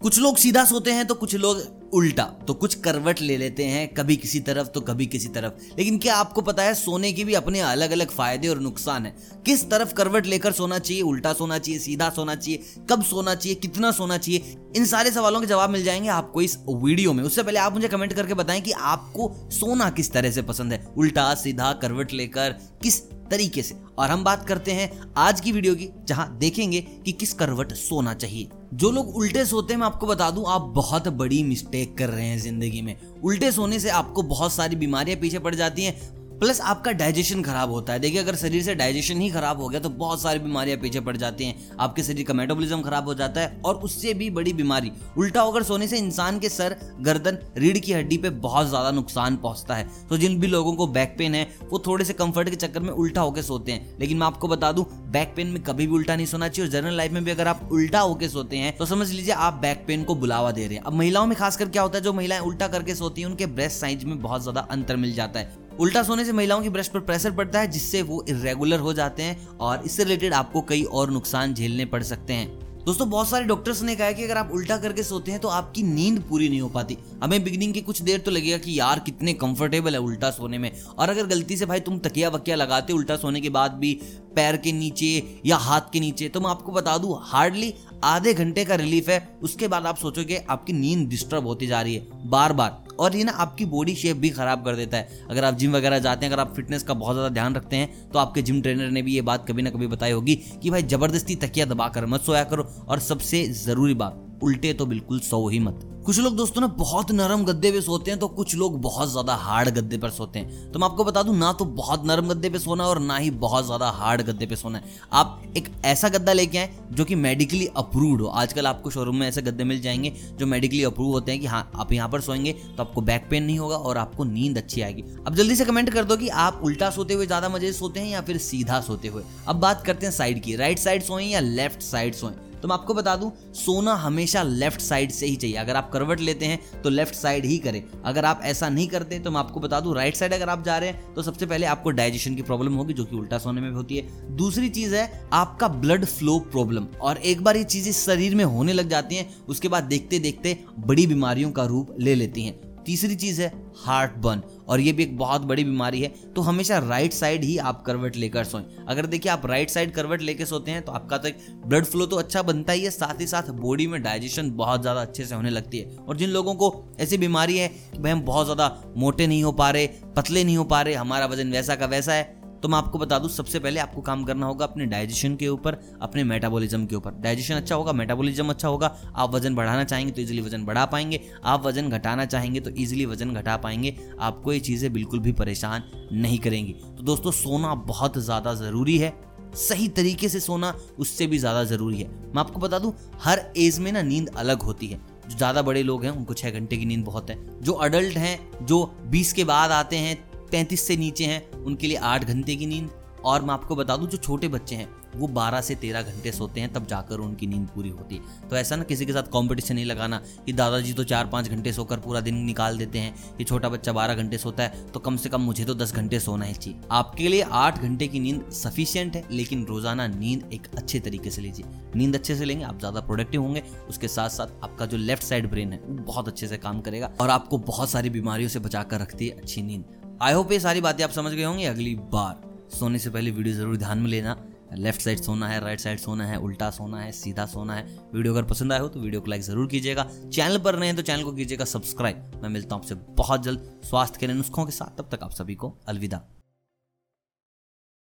कुछ लोग सीधा सोते हैं तो कुछ लोग उल्टा तो कुछ करवट ले लेते हैं, कभी किसी तरफ़ तो कभी किसी तरफ़। लेकिन क्या आपको पता है, सोने के भी अपने अलग अलग फ़ायदे और नुकसान है। किस तरफ़ करवट लेकर सोना चाहिए, उल्टा सोना चाहिए, सीधा सोना चाहिए, कब सोना चाहिए, कितना सोना चाहिए, इन सारे सवालों के जवाब मिल जाएँगे आपको इस वीडियो में। उससे पहले आप मुझे कमेंट करके बताएँ कि आपको सोना किस तरह से पसंद है, उल्टा, सीधा, करवट लेकर, किस तरीके से। और हम बात करते हैं आज की वीडियो की, जहाँ देखेंगे कि किस करवट सोना चाहिए। जो लोग उल्टे सोते हैं, मैं आपको बता दूँ, आप बहुत बड़ी मिस्टेक कर रहे हैं ज़िंदगी में। उल्टे सोने से आपको बहुत सारी बीमारियाँ पीछे पड़ जाती हैं। प्लस आपका डाइजेशन खराब होता है। देखिए, अगर शरीर से डाइजेशन ही खराब हो गया तो बहुत सारी बीमारियाँ पीछे पड़ जाती हैं। आपके शरीर का मेटाबॉलिज्म खराब हो जाता है और उससे भी बड़ी बीमारी, उल्टा होकर सोने से इंसान के सर, गर्दन, रीढ़ की हड्डी पे बहुत ज़्यादा नुकसान पहुँचता है। तो जिन भी लोगों को बैक पेन है, वो थोड़े से कंफर्ट के चक्कर में उल्टा होकर सोते हैं। लेकिन मैं आपको बता दूँ बैक पेन में कभी भी उल्टा नहीं सोना चाहिए और जनरल लाइफ में भी अगर आप उल्टा होकर सोते हैं तो समझ लीजिए आप बैक पेन को बुलावा दे रहे हैं। अब महिलाओं में खासकर क्या होता है, जो महिलाएँ उल्टा करके सोती हैं, उनके ब्रेस्ट साइज़ में बहुत ज़्यादा अंतर मिल जाता है। उल्टा सोने से महिलाओं की ब्रेस्ट पर प्रेशर पड़ता है, जिससे वो इरेगुलर हो जाते हैं और इससे रिलेटेड आपको कई और नुकसान झेलने पड़ सकते हैं। दोस्तों, बहुत सारे डॉक्टर्स ने कहा है कि अगर आप उल्टा करके सोते हैं तो आपकी नींद पूरी नहीं हो पाती। हमें बिगनिंग की कुछ देर तो लगेगा कि यार कितने कंफर्टेबल है उल्टा सोने में। और अगर गलती से भाई तुम तकिया वकिया लगाते उल्टा सोने के बाद भी पैर के नीचे या हाथ के नीचे तो मैं आपको बता दूँ हार्डली आधे घंटे का रिलीफ है। उसके बाद आप सोचोगे आपकी नींद डिस्टर्ब होती जा रही है बार बार और ये ना आपकी बॉडी शेप भी खराब कर देता है। अगर आप जिम वगैरह जाते हैं, अगर आप फिटनेस का बहुत ज़्यादा ध्यान रखते हैं तो आपके जिम ट्रेनर ने भी ये बात कभी ना कभी बताई होगी कि भाई ज़बरदस्ती तकिया दबाकर मत सोया करो। और सबसे ज़रूरी बात, उल्टे तो बिल्कुल सो ही मत। कुछ लोग दोस्तों ना बहुत नरम गद्दे पे सोते हैं तो कुछ लोग बहुत ज़्यादा हार्ड गद्दे पर सोते हैं। तो मैं आपको बता दूँ, ना तो बहुत नरम गद्दे पे सोना और ना ही बहुत ज़्यादा हार्ड गद्दे पे सोना है। आप एक ऐसा गद्दा लेके आए जो कि मेडिकली अप्रूव्ड हो। आजकल आपको शोरूम में ऐसे गद्दे मिल जाएँगे जो मेडिकली अप्रूव होते हैं कि हाँ आप यहाँ पर सोएँगे तो आपको बैक पेन नहीं होगा और आपको नींद अच्छी आएगी। अब जल्दी से कमेंट कर दो कि आप उल्टा सोते हुए ज़्यादा मज़े सोते हैं या फिर सीधा सोते हुए। अब बात करते हैं साइड की। राइट साइड सोए या लेफ़्ट साइड सोए? तो मैं आपको बता दूँ, सोना हमेशा लेफ़्ट साइड से ही चाहिए। अगर आप करवट लेते हैं तो लेफ़्ट साइड ही करें। अगर आप ऐसा नहीं करते तो मैं आपको बता दूँ राइट साइड अगर आप जा रहे हैं तो सबसे पहले आपको डाइजेशन की प्रॉब्लम होगी, जो कि उल्टा सोने में होती है। दूसरी चीज़ है, आपका ब्लड फ्लो प्रॉब्लम और एक बार ये चीज़ें शरीर में होने लग जाती हैं, उसके बाद देखते देखते बड़ी बीमारियों का रूप ले लेती हैं। तीसरी चीज़ है हार्ट बर्न और ये भी एक बहुत बड़ी बीमारी है तो हमेशा राइट साइड ही आप करवट लेकर सोएँ। अगर देखिए आप राइट साइड करवट लेकर सोते हैं तो आपका तो ब्लड फ्लो तो अच्छा बनता ही है, साथ ही साथ बॉडी में डाइजेशन बहुत ज़्यादा अच्छे से होने लगती है। और जिन लोगों को ऐसी बीमारी है कि भाई हम बहुत ज़्यादा मोटे नहीं हो पा रहे, पतले नहीं हो पा रहे, हमारा वज़न वैसा का वैसा है तो मैं आपको बता दूँ, सबसे पहले आपको काम करना होगा अपने डाइजेशन के ऊपर, अपने मेटाबॉलिज्म के ऊपर। डाइजेशन अच्छा होगा मेटाबॉलिज्म अच्छा होगा, आप वज़न बढ़ाना चाहेंगे तो इजीली वज़न बढ़ा पाएँगे, आप वज़न घटाना चाहेंगे तो इजीली वज़न घटा पाएँगे, आपको ये चीज़ें बिल्कुल भी परेशान नहीं करेंगी। तो दोस्तों, सोना बहुत ज़्यादा ज़रूरी है, सही तरीके से सोना उससे भी ज़्यादा ज़रूरी है। मैं आपको बता दूँ, हर एज में ना नींद अलग होती है। जो ज़्यादा बड़े लोग हैं, उनको छः घंटे की नींद बहुत है। जो अडल्ट हैं, जो बीस के बाद आते हैं पैंतीस से नीचे हैं, उनके लिए आठ घंटे की नींद। और मैं आपको बता दूँ, जो छोटे बच्चे हैं, वो 12 से 13 घंटे सोते हैं, तब जाकर उनकी नींद पूरी होती है। तो ऐसा ना किसी के साथ कंपटीशन नहीं लगाना कि दादाजी तो चार पाँच घंटे सोकर पूरा दिन निकाल देते हैं कि छोटा बच्चा 12 घंटे सोता है तो कम से कम मुझे तो 10 घंटे सोना ही चाहिए। आपके लिए आठ घंटे की नींद सफिशियंट है, लेकिन रोज़ाना नींद एक अच्छे तरीके से लीजिए। नींद अच्छे से लेंगे, आप ज़्यादा प्रोडक्टिव होंगे, उसके साथ साथ आपका जो लेफ़्ट साइड ब्रेन है, वो बहुत अच्छे से काम करेगा और आपको बहुत सारी बीमारियों से बचाकर रखती है अच्छी नींद। आई होप ये सारी बातें आप समझ गए होंगे। अगली बार सोने से पहले वीडियो ज़रूर ध्यान में लेना। लेफ़्ट साइड सोना है राइट साइड सोना है, उल्टा सोना है, सीधा सोना है। वीडियो अगर पसंद आए हो तो वीडियो को लाइक ज़रूर कीजिएगा। चैनल पर नए हैं तो चैनल को कीजिएगा सब्सक्राइब मैं मिलता हूँ आपसे बहुत जल्द। स्वास्थ्य के नुस्खों के साथ, तब तक आप सभी को अलविदा।